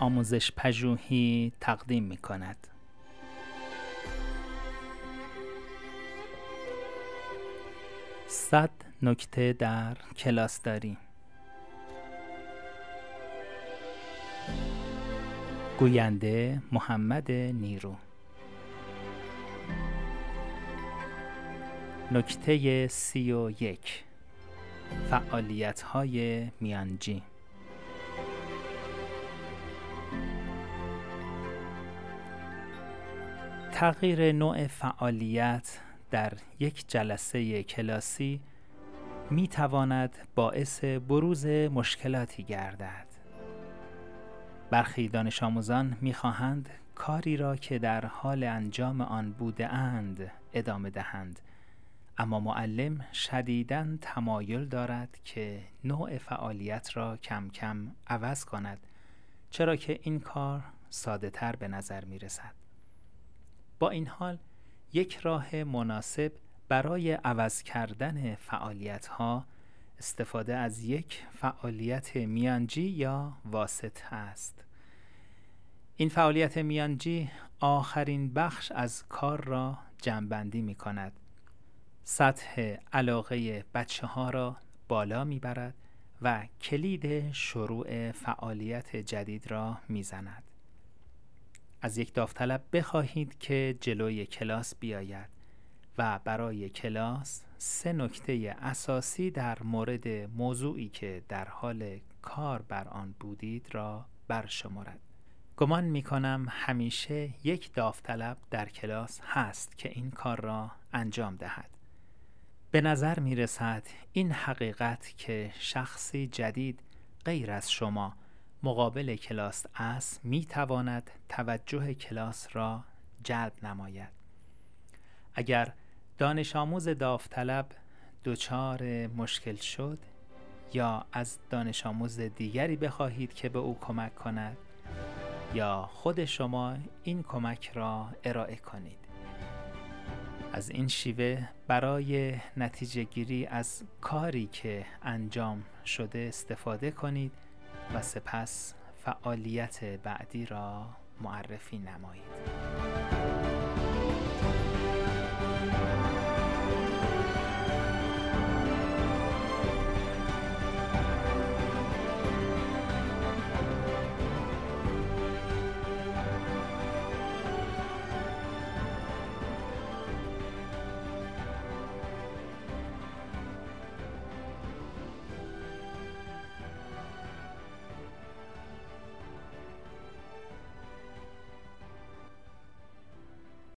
آموزش پژوهی تقدیم می کند. صد نکته در کلاس داری گوینده محمد نیرو. نکته سی و یک. فعالیت های میانجی. تغییر نوع فعالیت در یک جلسه کلاسی می تواند باعث بروز مشکلاتی گردد. برخی دانش آموزان می خواهند کاری را که در حال انجام آن بوده اند ادامه دهند اما معلم شدیداً تمایل دارد که نوع فعالیت را کم کم عوض کند چرا که این کار ساده تر به نظر می رسد. با این حال یک راه مناسب برای عوض کردن فعالیت ها استفاده از یک فعالیت میانجی یا واسط است. این فعالیت میانجی آخرین بخش از کار را جمعبندی می کند. سطح علاقه بچه ها را بالا می برد و کلید شروع فعالیت جدید را می زند. از یک داوطلب بخواهید که جلوی کلاس بیاید و برای کلاس سه نکته اساسی در مورد موضوعی که در حال کار بر آن بودید را برشمارد. گمان می کنم همیشه یک داوطلب در کلاس هست که این کار را انجام دهد. به نظر می رسد این حقیقت که شخصی جدید غیر از شما مقابل کلاس است می تواند توجه کلاس را جلب نماید. اگر دانش آموز داوطلب دچار مشکل شد یا از دانش آموز دیگری بخواهید که به او کمک کند یا خود شما این کمک را ارائه کنید. از این شیوه برای نتیجه گیری از کاری که انجام شده استفاده کنید. و سپس فعالیت بعدی را معرفی نمایید.